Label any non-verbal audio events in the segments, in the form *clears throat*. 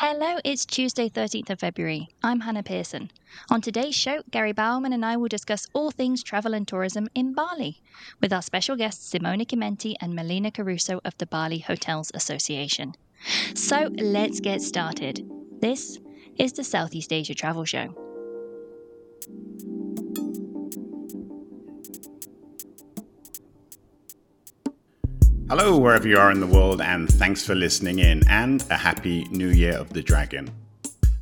Hello, it's Tuesday, 13th of February. I'm Hannah Pearson. On today's show, Gary Bauman and I will discuss all things travel and tourism in Bali with our special guests Simona Chimenti and Melina Caruso of the Bali Hotels Association. So let's get started. This is the Southeast Asia Travel Show. Hello, wherever you are in the world, and thanks for listening in, and a happy new year of the dragon.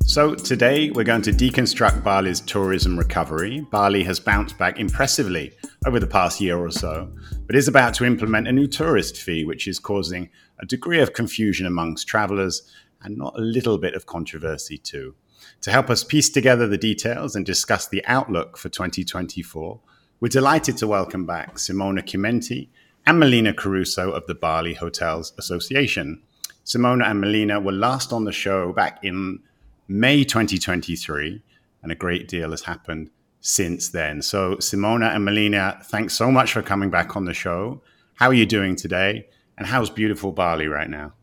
So, today we're going to deconstruct Bali's tourism recovery. Bali has bounced back impressively over the past year or so, but is about to implement a new tourist fee, which is causing a degree of confusion amongst travelers and not a little bit of controversy, too. To help us piece together the details and discuss the outlook for 2024, we're delighted to welcome back Simona Chimenti and Melina Caruso of the Bali Hotels Association. Simona and Melina were last on the show back in May 2023, and a great deal has happened since then. So, Simona and Melina, thanks so much for coming back on the show. How are you doing today? And how's beautiful Bali right now?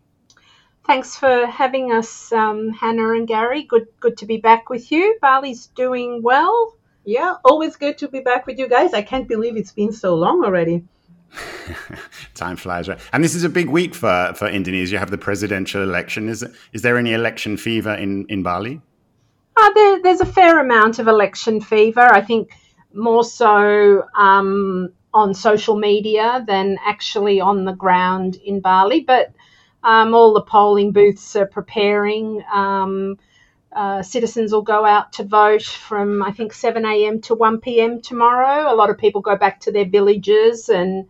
Thanks for having us, um, Hannah and Gary. Good, good to be back with you. Bali's doing well. Yeah, always good to be back with you guys. I can't believe it's been so long already. *laughs* Time flies, right? And this is a big week for, for Indonesia. You have the presidential election. Is is there any election fever in in Bali? Uh, there, there's a fair amount of election fever. I think more so um, on social media than actually on the ground in Bali. But um, all the polling booths are preparing. Um, uh, citizens will go out to vote from I think 7 a.m. to 1 p.m. tomorrow. A lot of people go back to their villages and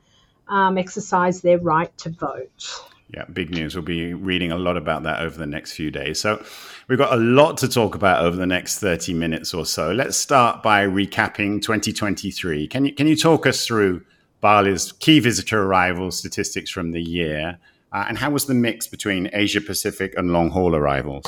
um, exercise their right to vote. Yeah, big news. We'll be reading a lot about that over the next few days. So, we've got a lot to talk about over the next 30 minutes or so. Let's start by recapping 2023. Can you, can you talk us through Bali's key visitor arrival statistics from the year? Uh, and how was the mix between Asia Pacific and long haul arrivals?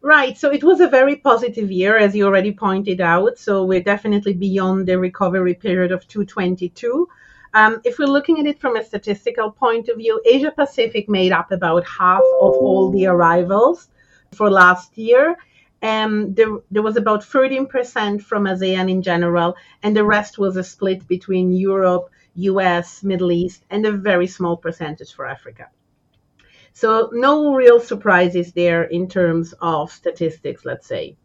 Right. So it was a very positive year, as you already pointed out. So we're definitely beyond the recovery period of 222. Um, if we're looking at it from a statistical point of view, Asia Pacific made up about half of all the arrivals for last year. Um, there, there was about 13% from ASEAN in general, and the rest was a split between Europe, US, Middle East, and a very small percentage for Africa. So, no real surprises there in terms of statistics, let's say.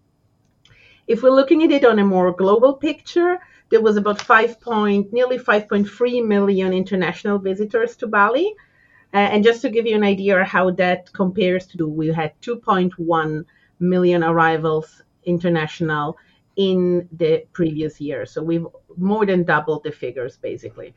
If we're looking at it on a more global picture, there was about 5 point, nearly 5.3 million international visitors to Bali. Uh, and just to give you an idea how that compares to, do we had 2.1 million arrivals international in the previous year. So we've more than doubled the figures basically.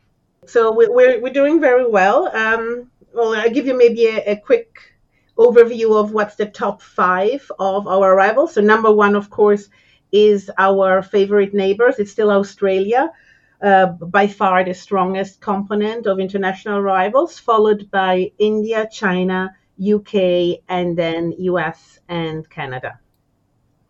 So we're, we're doing very well. Um, well, I'll give you maybe a, a quick overview of what's the top five of our arrivals. So number one, of course, is our favorite neighbors. It's still Australia, uh, by far the strongest component of international arrivals, followed by India, China, UK, and then US and Canada.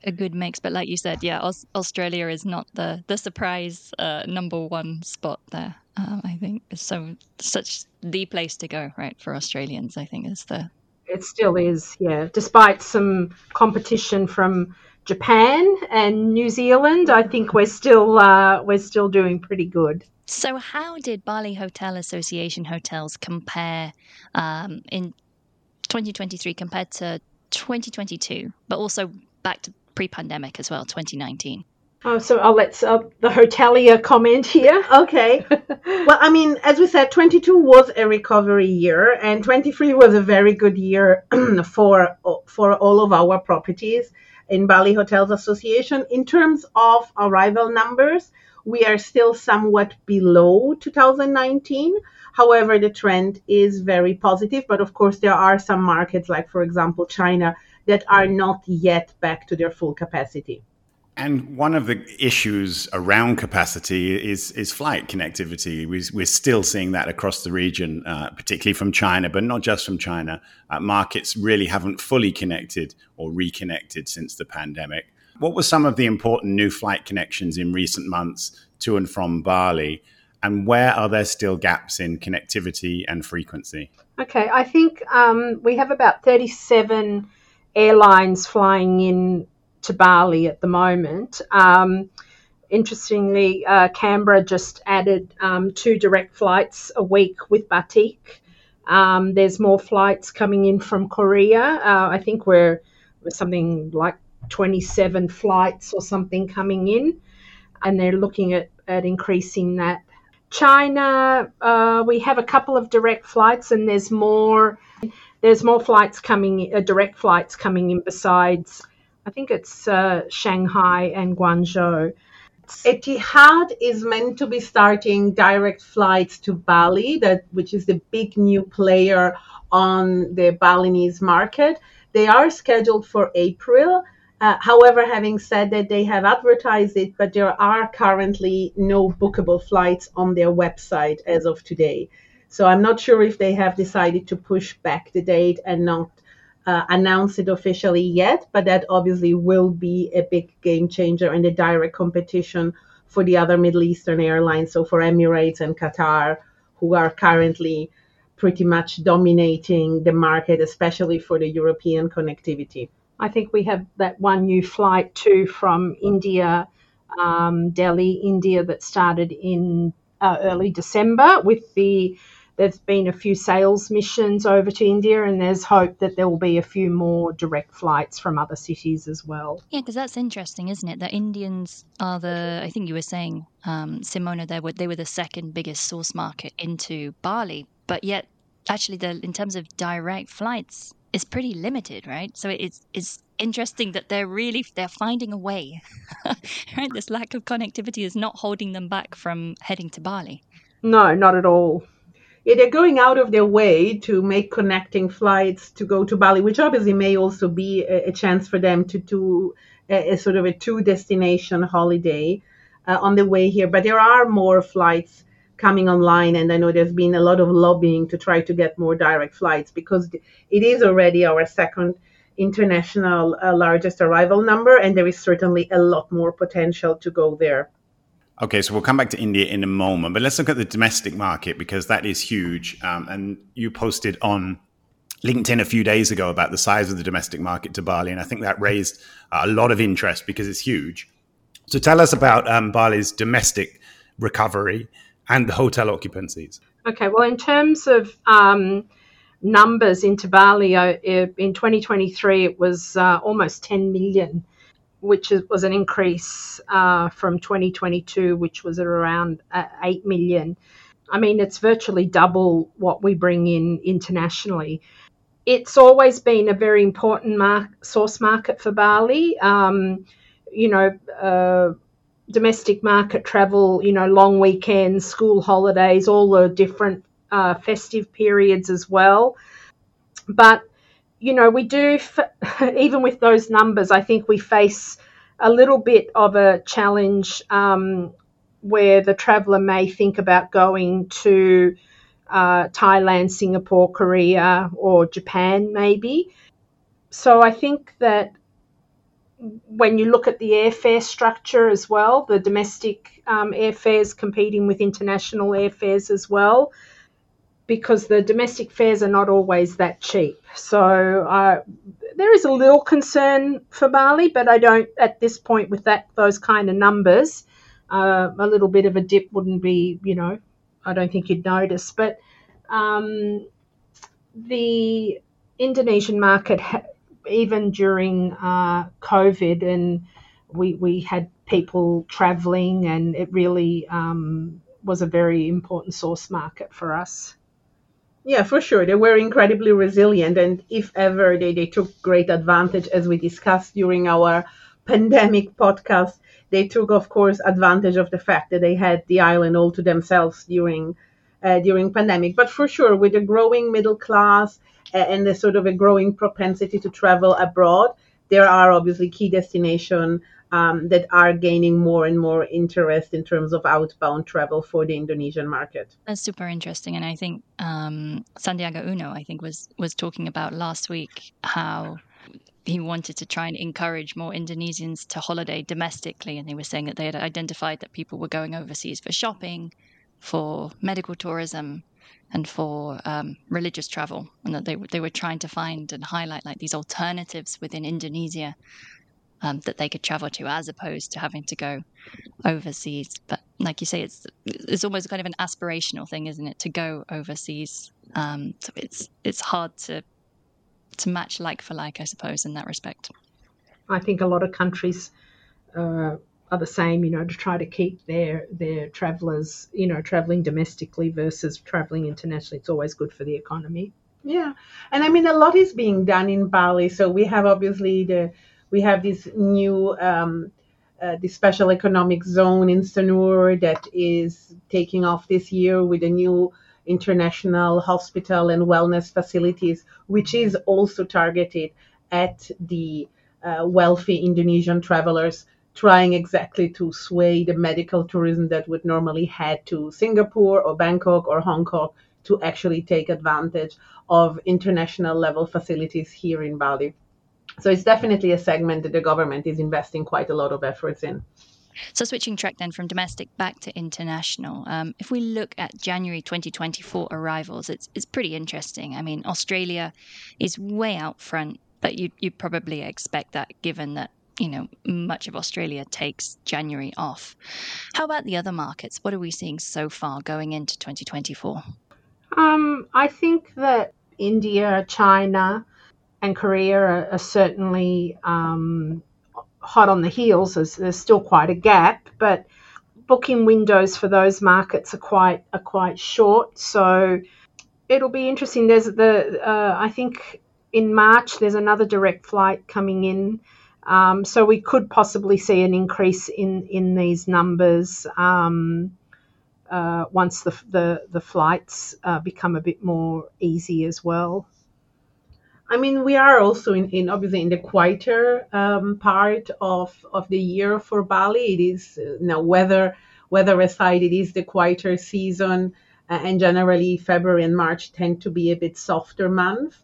A good mix, but like you said, yeah, Aus- Australia is not the the surprise uh, number one spot there. Um, I think so. Such the place to go, right, for Australians. I think is the. It still is, yeah. Despite some competition from Japan and New Zealand, I think we're still uh, we're still doing pretty good. So, how did Bali Hotel Association hotels compare um, in 2023 compared to 2022, but also back to pre-pandemic as well, 2019? Oh, so I'll let uh, the hotelier comment here. *laughs* Okay. well, I mean, as we said, 22 was a recovery year, and 23 was a very good year *clears throat* for for all of our properties in Bali Hotels Association. In terms of arrival numbers, we are still somewhat below 2019. However, the trend is very positive. But of course, there are some markets, like, for example, China, that are not yet back to their full capacity. And one of the issues around capacity is is flight connectivity. We, are still seeing that across the region, uh, particularly from China, but not just from China. Uh, markets really haven't fully connected or reconnected since the pandemic. What were some of the important new flight connections in recent months to and from Bali? And where are there still gaps in connectivity and frequency? Okay, I think um, we have about 37 airlines flying in to Bali at the moment. Um, interestingly, uh, Canberra just added um, two direct flights a week with Batik. Um, there's more flights coming in from Korea. Uh, I think we're something like 27 flights or something coming in, and they're looking at, at increasing that. China, uh, we have a couple of direct flights, and there's more. There's more flights coming, uh, direct flights coming in besides. I think it's uh, Shanghai and Guangzhou. Etihad is meant to be starting direct flights to Bali, that which is the big new player on the Balinese market. They are scheduled for April. Uh, however, having said that, they have advertised it, but there are currently no bookable flights on their website as of today. So I'm not sure if they have decided to push back the date and not uh, announce it officially yet, but that obviously will be a big game changer in the direct competition for the other Middle Eastern airlines, so for Emirates and Qatar, who are currently pretty much dominating the market, especially for the European connectivity. I think we have that one new flight too from India, um, Delhi, India, that started in uh, early December with the there's been a few sales missions over to India, and there's hope that there will be a few more direct flights from other cities as well. Yeah, because that's interesting, isn't it? That Indians are the, I think you were saying, um, Simona, they were, they were the second biggest source market into Bali, but yet, actually, the in terms of direct flights, is pretty limited, right? So it's it's interesting that they're really they're finding a way. *laughs* right, this lack of connectivity is not holding them back from heading to Bali. No, not at all yeah, they're going out of their way to make connecting flights to go to Bali, which obviously may also be a, a chance for them to do a, a, sort of a two destination holiday uh, on the way here. But there are more flights coming online, and I know there's been a lot of lobbying to try to get more direct flights because it is already our second international uh, largest arrival number, and there is certainly a lot more potential to go there. Okay, so we'll come back to India in a moment, but let's look at the domestic market because that is huge. Um, and you posted on LinkedIn a few days ago about the size of the domestic market to Bali, and I think that raised a lot of interest because it's huge. So tell us about um, Bali's domestic recovery and the hotel occupancies. Okay, well, in terms of um, numbers into Bali, uh, in 2023, it was uh, almost 10 million which was an increase uh, from 2022, which was at around uh, 8 million. I mean, it's virtually double what we bring in internationally. It's always been a very important mar- source market for Bali. Um, you know, uh, domestic market travel, you know, long weekends, school holidays, all the different uh, festive periods as well. But you know, we do, *laughs* even with those numbers, I think we face a little bit of a challenge um, where the traveller may think about going to uh, Thailand, Singapore, Korea, or Japan, maybe. So I think that when you look at the airfare structure as well, the domestic um, airfares competing with international airfares as well, because the domestic fares are not always that cheap. So uh, there is a little concern for Bali, but I don't at this point with that those kind of numbers. Uh, a little bit of a dip wouldn't be, you know, I don't think you'd notice. But um, the Indonesian market, even during uh, COVID, and we we had people travelling, and it really um, was a very important source market for us. Yeah, for sure. They were incredibly resilient. And if ever they, they took great advantage, as we discussed during our pandemic podcast, they took, of course, advantage of the fact that they had the island all to themselves during uh, during pandemic. But for sure, with a growing middle class and the sort of a growing propensity to travel abroad, there are obviously key destination um, that are gaining more and more interest in terms of outbound travel for the Indonesian market. That's super interesting, and I think um, Sandiaga Uno, I think, was was talking about last week how he wanted to try and encourage more Indonesians to holiday domestically, and they were saying that they had identified that people were going overseas for shopping, for medical tourism, and for um, religious travel, and that they they were trying to find and highlight like these alternatives within Indonesia um, that they could travel to, as opposed to having to go overseas. But like you say, it's it's almost kind of an aspirational thing, isn't it, to go overseas? Um, so it's it's hard to to match like for like, I suppose, in that respect. I think a lot of countries. Uh, are the same, you know, to try to keep their their travellers, you know, travelling domestically versus travelling internationally. It's always good for the economy. Yeah, and I mean a lot is being done in Bali. So we have obviously the we have this new um, uh, the special economic zone in Sanur that is taking off this year with a new international hospital and wellness facilities, which is also targeted at the uh, wealthy Indonesian travelers trying exactly to sway the medical tourism that would normally head to Singapore or Bangkok or Hong Kong to actually take advantage of international level facilities here in Bali. So it's definitely a segment that the government is investing quite a lot of efforts in. So, switching track then from domestic back to international, um, if we look at January 2024 arrivals, it's, it's pretty interesting. I mean, Australia is way out front, but you, you probably expect that given that you know, much of Australia takes January off. How about the other markets? What are we seeing so far going into 2024? Um, I think that India, China, and Korea are, are certainly um, hot on the heels. There's, there's, still quite a gap, but booking windows for those markets are quite are quite short. So it'll be interesting. There's the uh, I think in March there's another direct flight coming in um, so we could possibly see an increase in, in these numbers um, uh, once the, the, the flights uh, become a bit more easy as well. I mean, we are also in, in obviously in the quieter um, part of, of the year for Bali. It is uh, you know weather weather aside, it is the quieter season, uh, and generally February and March tend to be a bit softer months.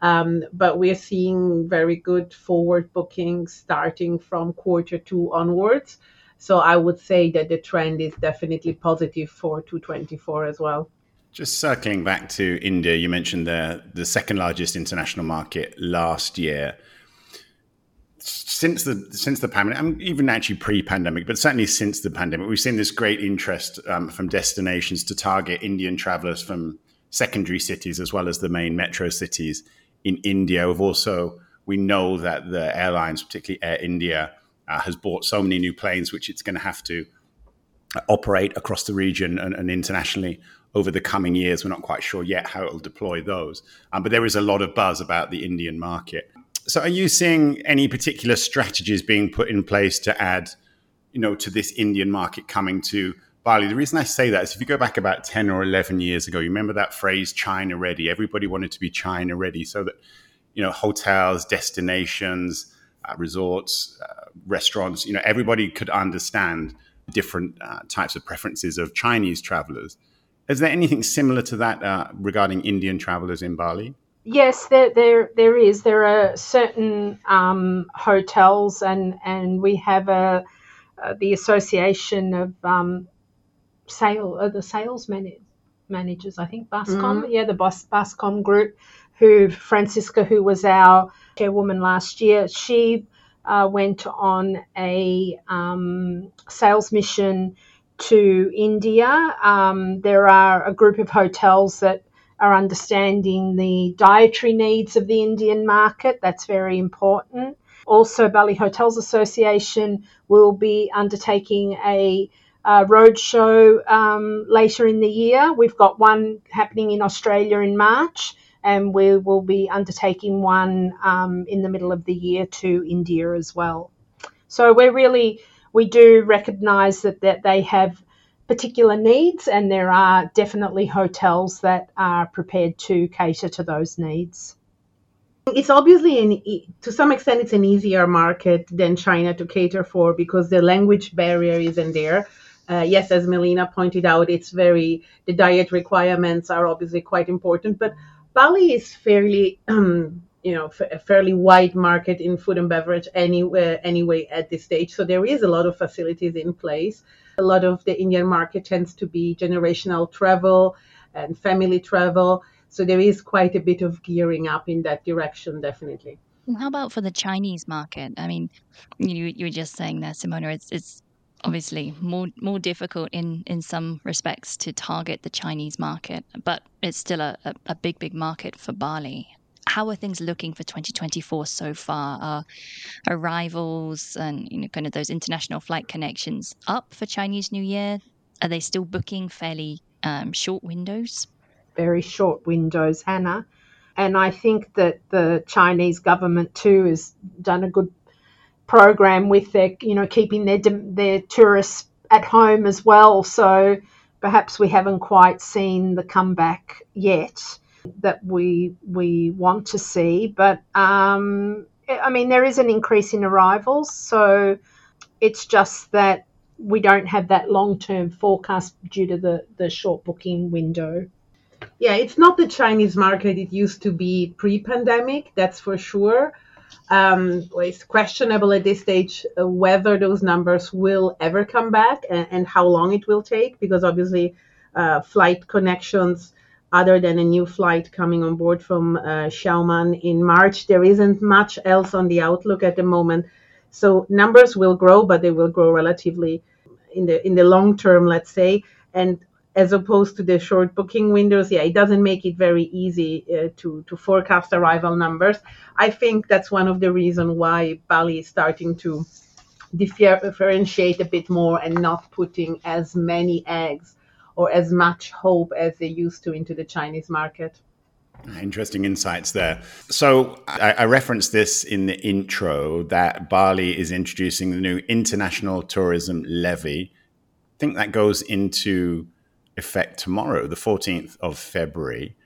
Um, but we're seeing very good forward bookings starting from quarter two onwards. So I would say that the trend is definitely positive for 224 as well. Just circling back to India, you mentioned the the second largest international market last year. Since the since the pandemic, I mean, even actually pre-pandemic, but certainly since the pandemic, we've seen this great interest um, from destinations to target Indian travelers from secondary cities as well as the main metro cities in India. We've also we know that the airlines, particularly Air India, uh, has bought so many new planes, which it's going to have to operate across the region and, and, internationally over the coming years. We're not quite sure yet how it will deploy those, um, but there is a lot of buzz about the Indian market. So, are you seeing any particular strategies being put in place to add, you know, to this Indian market coming to Bali. The reason I say that is if you go back about 10 or 11 years ago, you remember that phrase China ready. Everybody wanted to be China ready so that, you know, hotels, destinations, uh, resorts, uh, restaurants, you know, everybody could understand different uh, types of preferences of Chinese travelers. Is there anything similar to that uh, regarding Indian travelers in Bali? Yes, there, there, there is. There are certain um, hotels, and and we have a uh, the Association of um, sale uh, the sales man- managers, I think Bascom, mm-hmm. yeah, the Bas- Bascom group, who Francisca, who was our chairwoman last year, she uh, went on a um, sales mission to India. Um, there are a group of hotels that are understanding the dietary needs of the Indian market. That's very important. Also, Bali Hotels Association will be undertaking a uh, roadshow um, later in the year. We've got one happening in Australia in March, and we will be undertaking one um, in the middle of the year to India as well. So we're really we do recognise that that they have particular needs, and there are definitely hotels that are prepared to cater to those needs. It's obviously an, to some extent it's an easier market than China to cater for because the language barrier isn't there uh, yes, as Melina pointed out, it's very the diet requirements are obviously quite important, but Bali is fairly *clears throat* um, you know a fairly wide market in food and beverage anyway uh, anyway at this stage. So there is a lot of facilities in place. A lot of the Indian market tends to be generational travel. and family travel. So there is quite a bit of gearing up in that direction, definitely. How about for the Chinese market? I mean, you you were just saying there, Simona. It's it's obviously more more difficult in in some respects to target the Chinese market, but it's still a, a, a big big market for Bali. How are things looking for 2024 so far? Are arrivals and you know kind of those international flight connections up for Chinese New Year? Are they still booking fairly um, short windows? Very short windows, Hannah. And I think that the Chinese government too has done a good program with their, you know, keeping their their tourists at home as well. So perhaps we haven't quite seen the comeback yet that we we want to see. But um, I mean, there is an increase in arrivals, so it's just that we don't have that long term forecast due to the, the short booking window. Yeah, it's not the Chinese market it used to be pre pandemic, that's for sure. Um, it's questionable at this stage uh, whether those numbers will ever come back and, and how long it will take, because obviously, uh, flight connections, other than a new flight coming on board from uh, Xiamen in March, there isn't much else on the outlook at the moment. So numbers will grow, but they will grow relatively in the in the long term, let's say. And as opposed to the short booking windows, yeah, it doesn't make it very easy uh, to to forecast arrival numbers. I think that's one of the reasons why Bali is starting to differentiate a bit more and not putting as many eggs or as much hope as they used to into the Chinese market. Interesting insights there. So I, I, referenced this in the intro that Bali is introducing the new international tourism levy. I think that goes into effect tomorrow, the 14th of February.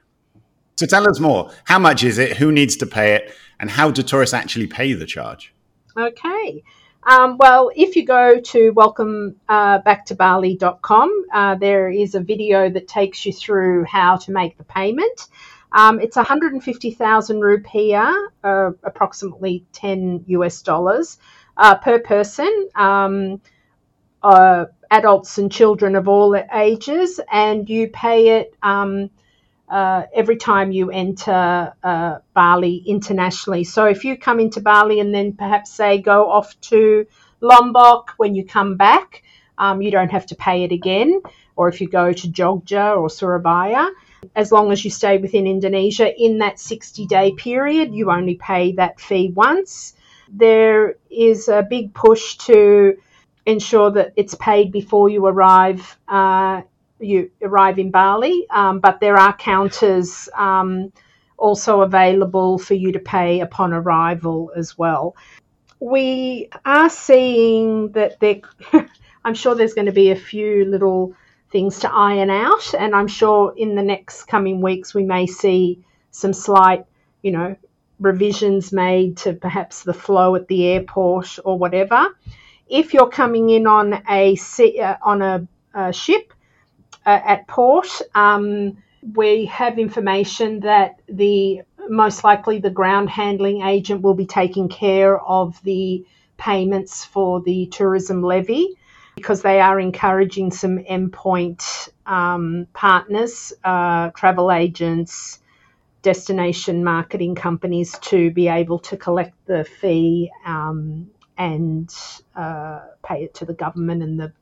So tell us more. How much is it? Who needs to pay it? And how do tourists actually pay the charge? Okay. Um, well, if you go to welcomebacktobali.com, uh, uh, there is a video that takes you through how to make the payment. Um, it's 150,000 rupiah, uh, approximately 10 US dollars uh, per person. Um, uh, adults and children of all ages, and you pay it um, uh, every time you enter uh, Bali internationally. So if you come into Bali and then perhaps say go off to Lombok when you come back, um, you don't have to pay it again. Or if you go to Jogja or Surabaya, as long as you stay within Indonesia in that 60 day period, you only pay that fee once. There is a big push to ensure that it's paid before you arrive. Uh, you arrive in Bali, um, but there are counters um, also available for you to pay upon arrival as well. We are seeing that there. *laughs* I'm sure there's going to be a few little things to iron out, and I'm sure in the next coming weeks we may see some slight, you know, revisions made to perhaps the flow at the airport or whatever if you're coming in on a uh, on a, a ship uh, at port, um, we have information that the most likely the ground handling agent will be taking care of the payments for the tourism levy because they are encouraging some endpoint um, partners, uh, travel agents, destination marketing companies to be able to collect the fee um, and uh, pay it to the government and the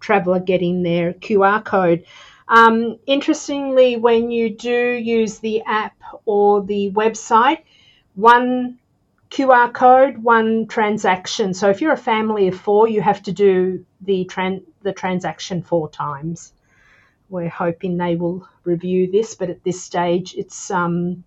traveller getting their QR code. Um, interestingly, when you do use the app or the website, one QR code, one transaction. So if you're a family of four, you have to do the tran- the transaction four times. We're hoping they will review this, but at this stage, it's um,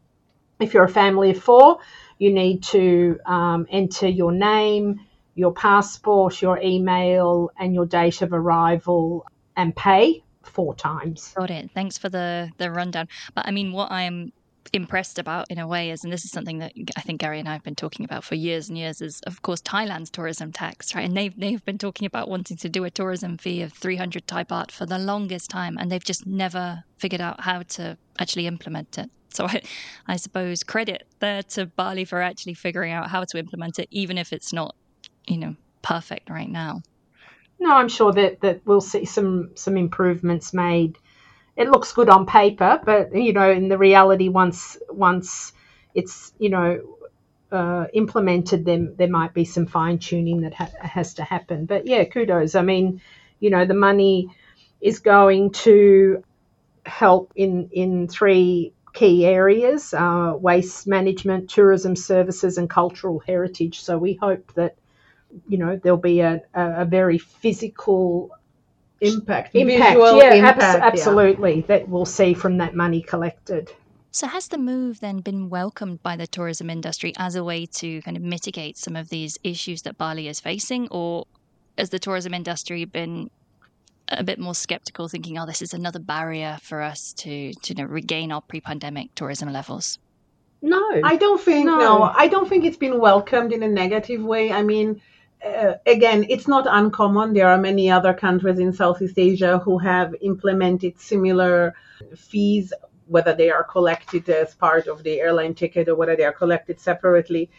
if you're a family of four, you need to um, enter your name, your passport, your email, and your date of arrival and pay four times. Got it. Thanks for the the rundown. But I mean, what I'm impressed about in a way is, and this is something that I think Gary and I have been talking about for years and years, is of course Thailand's tourism tax, right? And they've they've been talking about wanting to do a tourism fee of 300 Thai baht for the longest time, and they've just never figured out how to actually implement it. So I, I suppose credit there to Bali for actually figuring out how to implement it, even if it's not, you know, perfect right now. No, I'm sure that, that we'll see some some improvements made it looks good on paper, but you know, in the reality, once once it's you know uh, implemented, then there might be some fine tuning that ha- has to happen. But yeah, kudos. I mean, you know, the money is going to help in in three key areas: uh, waste management, tourism services, and cultural heritage. So we hope that you know there'll be a, a, a very physical impact, impact, visual yeah, impact, abs- yeah. absolutely, that we'll see from that money collected. So, has the move then been welcomed by the tourism industry as a way to kind of mitigate some of these issues that Bali is facing, or has the tourism industry been a bit more skeptical, thinking, "Oh, this is another barrier for us to to you know, regain our pre-pandemic tourism levels"? No, I don't think No. no. I don't think it's been welcomed in a negative way. I mean, uh, again, it's not uncommon. There are many other countries in Southeast Asia who have implemented similar fees, whether they are collected as part of the airline ticket or whether they are collected separately.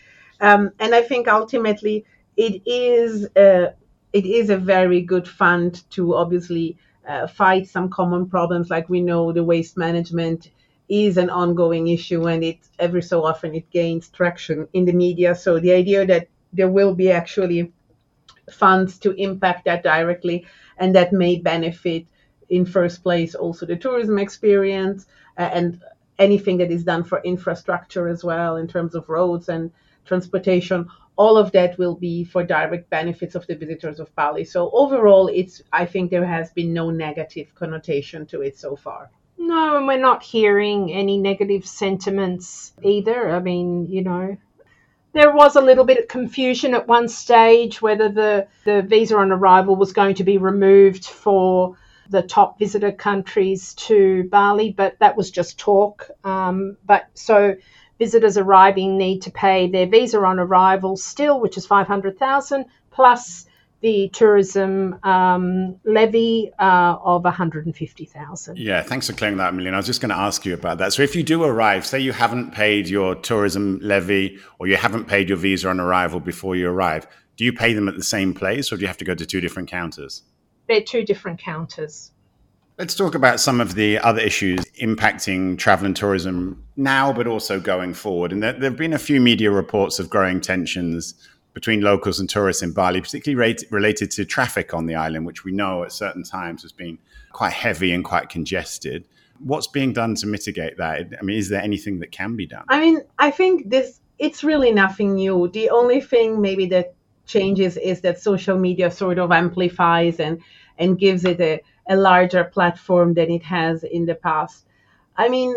Um, and I think ultimately it is uh, it is a very good fund to obviously uh, fight some common problems, like we know the waste management is an ongoing issue and it every so often it gains traction in the media so the idea that there will be actually funds to impact that directly and that may benefit in first place also the tourism experience uh, and anything that is done for infrastructure as well in terms of roads and transportation. All of that will be for direct benefits of the visitors of Bali. So overall it's I think there has been no negative connotation to it so far. No, and we're not hearing any negative sentiments either. I mean, you know, there was a little bit of confusion at one stage whether the, the visa on arrival was going to be removed for the top visitor countries to Bali, but that was just talk. Um, but so visitors arriving need to pay their visa on arrival still, which is 500,000 plus the tourism um, levy uh, of 150,000. Yeah, thanks for clearing that, up, Melina. I was just going to ask you about that. So, if you do arrive, say you haven't paid your tourism levy or you haven't paid your visa on arrival before you arrive, do you pay them at the same place or do you have to go to two different counters? They're two different counters. Let's talk about some of the other issues impacting travel and tourism now, but also going forward. And there, there have been a few media reports of growing tensions between locals and tourists in Bali, particularly rate, related to traffic on the island, which we know at certain times has been quite heavy and quite congested. What's being done to mitigate that? I mean, is there anything that can be done? I mean, I think this it's really nothing new. The only thing maybe that changes is that social media sort of amplifies and and gives it a, a larger platform than it has in the past. I mean,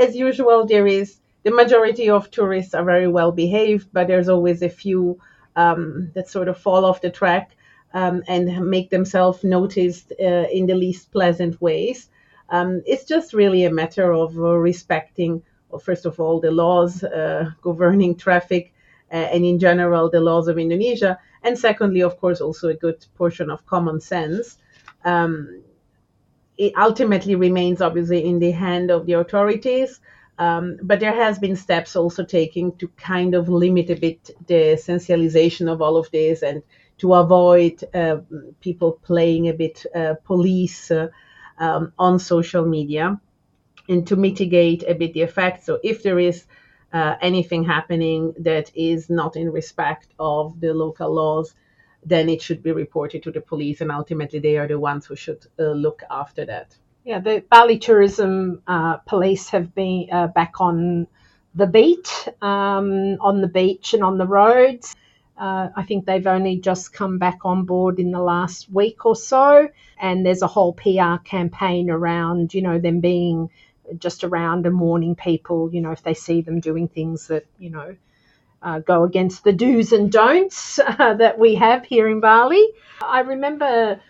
as usual, there is the majority of tourists are very well behaved, but there's always a few um, that sort of fall off the track um, and make themselves noticed uh, in the least pleasant ways. Um, it's just really a matter of uh, respecting, well, first of all, the laws uh, governing traffic uh, and in general the laws of Indonesia, and secondly, of course, also a good portion of common sense. Um, it ultimately remains obviously in the hand of the authorities. Um, but there has been steps also taken to kind of limit a bit the sensationalization of all of this and to avoid uh, people playing a bit uh, police uh, um, on social media and to mitigate a bit the effect. So if there is uh, anything happening that is not in respect of the local laws, then it should be reported to the police, and ultimately they are the ones who should uh, look after that. Yeah, the Bali Tourism uh, Police have been uh, back on the beat, um, on the beach and on the roads. Uh, I think they've only just come back on board in the last week or so, and there's a whole PR campaign around, you know, them being just around and warning people, you know, if they see them doing things that, you know, uh, go against the do's and don'ts *laughs* uh, that we have here in Bali. I remember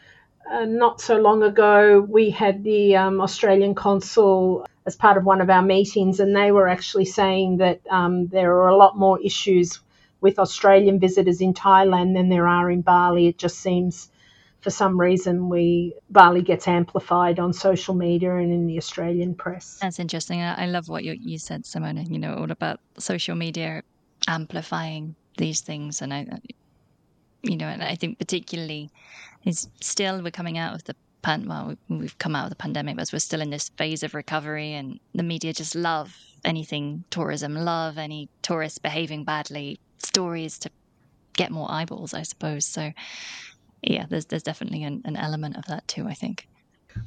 uh, not so long ago we had the um, Australian consul as part of one of our meetings, and they were actually saying that um, there are a lot more issues with Australian visitors in Thailand than there are in Bali. It just seems for some reason we Bali gets amplified on social media and in the Australian press. That's interesting. I love what you, you said, Simona, you know, all about social media amplifying these things. And I, you know, and I think particularly is still we're coming out of the pan- well, we've come out of the pandemic, but we're still in this phase of recovery, and the media just love anything tourism, love any tourists behaving badly, stories to get more eyeballs, I suppose. So, yeah, there's there's definitely an, an element of that too. I think.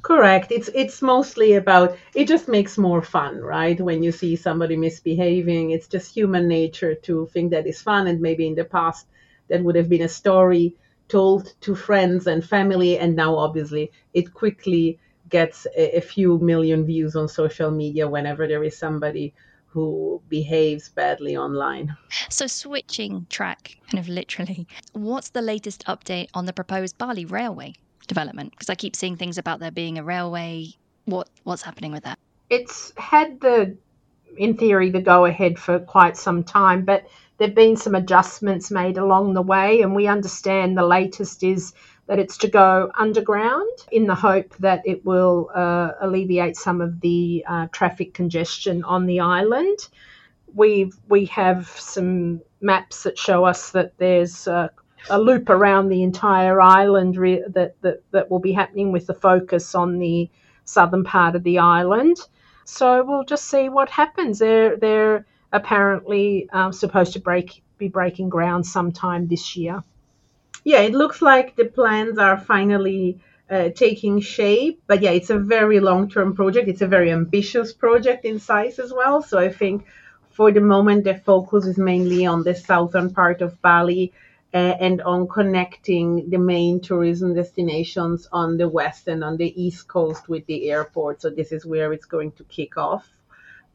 Correct. It's it's mostly about it just makes more fun, right? When you see somebody misbehaving, it's just human nature to think that is fun and maybe in the past that would have been a story told to friends and family and now obviously it quickly gets a, a few million views on social media whenever there is somebody who behaves badly online. So, switching track, kind of literally, what's the latest update on the proposed Bali Railway? development? Because I keep seeing things about there being a railway. What what's happening with that? It's had the, in theory, the go ahead for quite some time, but there've been some adjustments made along the way, and we understand the latest is that it's to go underground in the hope that it will uh, alleviate some of the uh, traffic congestion on the island. We we have some maps that show us that there's a loop around the entire island re- that, that, that will be happening with the focus on the southern part of the island. So we'll just see what happens. They're, they're apparently um, supposed to break be breaking ground sometime this year. Yeah, it looks like the plans are finally uh, taking shape. But yeah, it's a very long term project. It's a very ambitious project in size as well. So I think for the moment, the focus is mainly on the southern part of Bali uh, and on connecting the main tourism destinations on the west and on the east coast with the airport. So this is where it's going to kick off.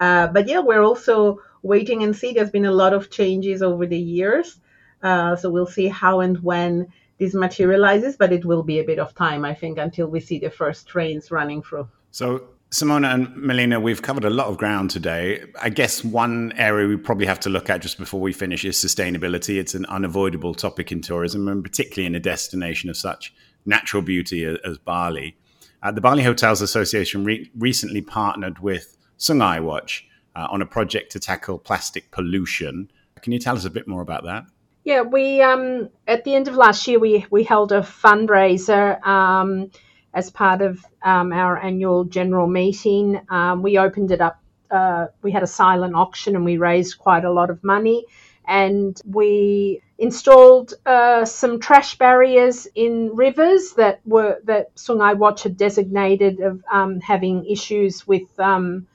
Uh, but yeah, we're also waiting and see. There's been a lot of changes over the years. Uh, so we'll see how and when this materializes, but it will be a bit of time, I think, until we see the first trains running through. So Simona and Melina, we've covered a lot of ground today. I guess one area we probably have to look at just before we finish is sustainability. It's an unavoidable topic in tourism, and particularly in a destination of such natural beauty as Bali. Uh, the Bali Hotels Association re- recently partnered with Sungai Watch uh, on a project to tackle plastic pollution. Can you tell us a bit more about that? Yeah, we um, at the end of last year we we held a fundraiser. Um, as part of um, our annual general meeting. Um, we opened it up. Uh, we had a silent auction and we raised quite a lot of money. And we installed uh, some trash barriers in rivers that were that Sungai Watch had designated of um, having issues with um,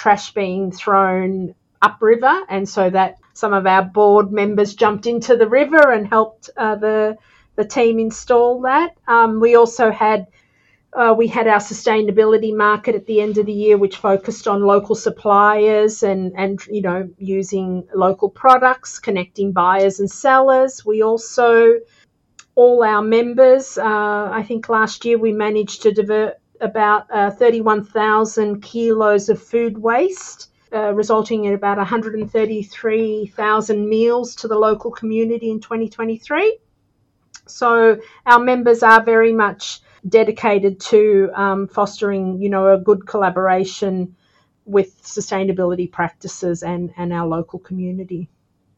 trash being thrown upriver, and so that some of our board members jumped into the river and helped uh, the the team install that. Um, we also had uh, we had our sustainability market at the end of the year, which focused on local suppliers and, and you know using local products, connecting buyers and sellers. We also, all our members, uh, I think last year we managed to divert about uh, 31,000 kilos of food waste. Uh, resulting in about 133,000 meals to the local community in 2023. So our members are very much dedicated to um, fostering, you know, a good collaboration with sustainability practices and, and our local community.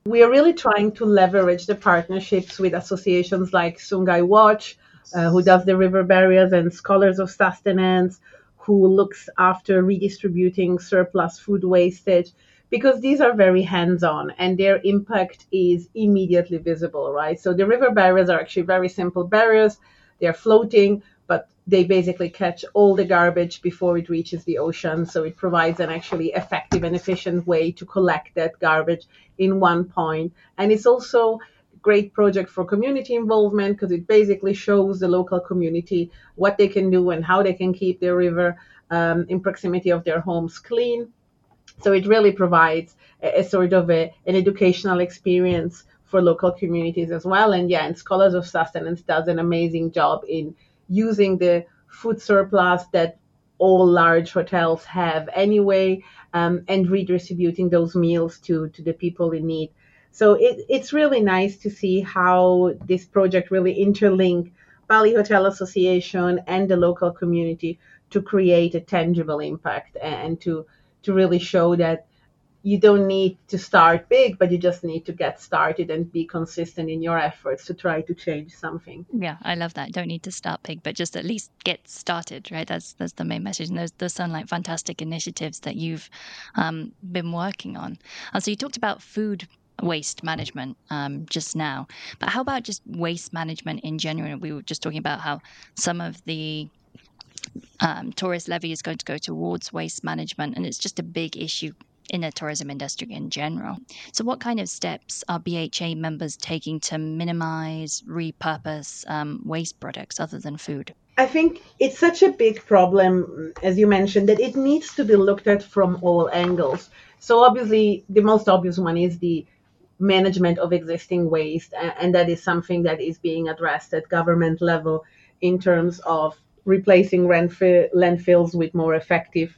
We are really trying to leverage the partnerships with associations like Sungai Watch, uh, who does the river barriers, and Scholars of Sustenance, who looks after redistributing surplus food wastage, because these are very hands on and their impact is immediately visible, right? So the river barriers are actually very simple barriers. They're floating but they basically catch all the garbage before it reaches the ocean. So it provides an actually effective and efficient way to collect that garbage in one point. And it's also great project for community involvement because it basically shows the local community what they can do and how they can keep their river um, in proximity of their homes clean. So it really provides a, a sort of a, an educational experience for local communities as well. And yeah, and Scholars of Sustenance does an amazing job in using the food surplus that all large hotels have anyway um, and redistributing those meals to, to the people in need. So it, it's really nice to see how this project really interlink Bali Hotel Association and the local community to create a tangible impact and to to really show that you don't need to start big, but you just need to get started and be consistent in your efforts to try to change something. Yeah, I love that. Don't need to start big, but just at least get started, right? That's that's the main message. And those those sound like fantastic initiatives that you've um, been working on. And so you talked about food waste management um, just now, but how about just waste management in general? We were just talking about how some of the um, tourist levy is going to go towards waste management, and it's just a big issue in the tourism industry in general. So, what kind of steps are BHA members taking to minimize, repurpose um, waste products other than food? I think it's such a big problem, as you mentioned, that it needs to be looked at from all angles. So, obviously, the most obvious one is the management of existing waste, and that is something that is being addressed at government level in terms of replacing landfills with more effective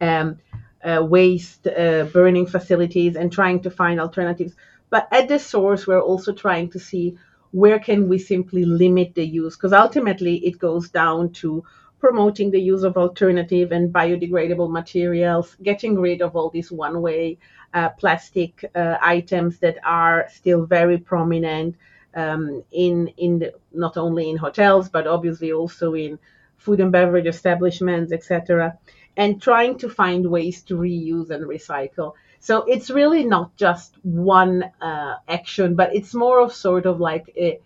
um, uh, waste uh, burning facilities and trying to find alternatives. But at the source, we're also trying to see where can we simply limit the use, because ultimately it goes down to promoting the use of alternative and biodegradable materials, getting rid of all these one-way uh, plastic uh, items that are still very prominent um, in in the, not only in hotels but obviously also in food and beverage establishments, etc and trying to find ways to reuse and recycle. So it's really not just one uh, action, but it's more of sort of like a,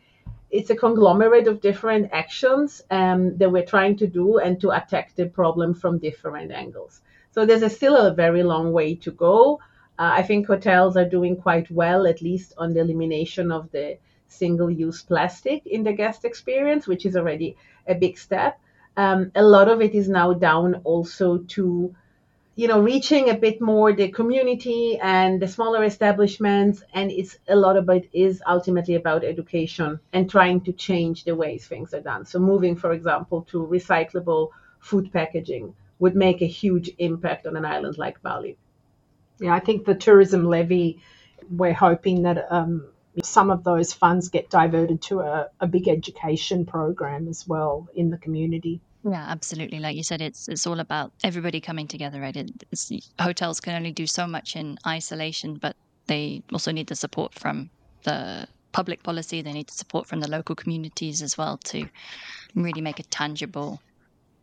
it's a conglomerate of different actions um, that we're trying to do and to attack the problem from different angles. So there's a still a very long way to go. Uh, I think hotels are doing quite well, at least on the elimination of the single-use plastic in the guest experience, which is already a big step um, a lot of it is now down also to you know reaching a bit more the community and the smaller establishments and it's a lot of it is ultimately about education and trying to change the ways things are done. So moving for example to recyclable food packaging would make a huge impact on an island like bali. Yeah i think the tourism levy we're hoping that um, some of those funds get diverted to a, a big education program as well in the community yeah, absolutely. Like you said, it's it's all about everybody coming together, right? It's, hotels can only do so much in isolation, but they also need the support from the public policy. They need the support from the local communities as well to really make a tangible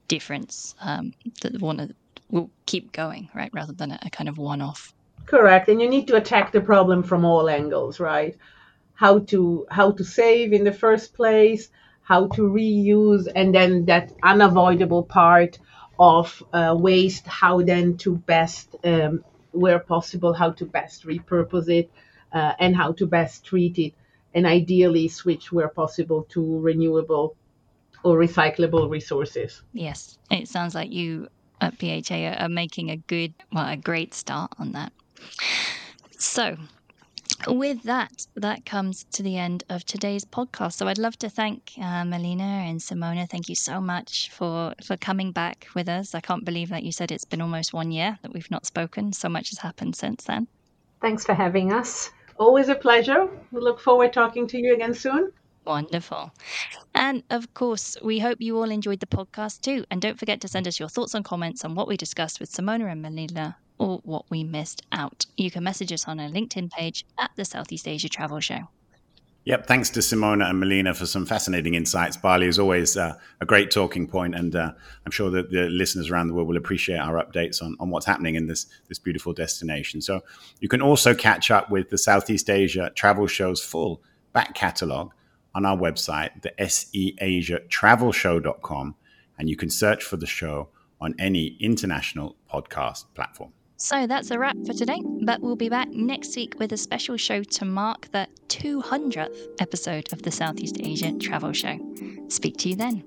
difference um, that one will keep going, right, rather than a, a kind of one-off. Correct, and you need to attack the problem from all angles, right? How to how to save in the first place how to reuse, and then that unavoidable part of uh, waste, how then to best, um, where possible, how to best repurpose it, uh, and how to best treat it, and ideally switch where possible to renewable or recyclable resources. Yes, it sounds like you at BHA are making a good, well, a great start on that. So, with that, that comes to the end of today's podcast. So I'd love to thank uh, Melina and Simona. Thank you so much for for coming back with us. I can't believe that you said it's been almost one year that we've not spoken. So much has happened since then. Thanks for having us. Always a pleasure. We look forward talking to you again soon. Wonderful. And of course, we hope you all enjoyed the podcast too. And don't forget to send us your thoughts and comments on what we discussed with Simona and Melina or what we missed out. You can message us on our LinkedIn page at the Southeast Asia Travel Show. Yep, thanks to Simona and Melina for some fascinating insights. Bali is always uh, a great talking point, and uh, I'm sure that the listeners around the world will appreciate our updates on, on what's happening in this, this beautiful destination. So you can also catch up with the Southeast Asia Travel Show's full back catalogue on our website, the seasiatravelshow.com, and you can search for the show on any international podcast platform. So that's a wrap for today, but we'll be back next week with a special show to mark the 200th episode of the Southeast Asia Travel Show. Speak to you then.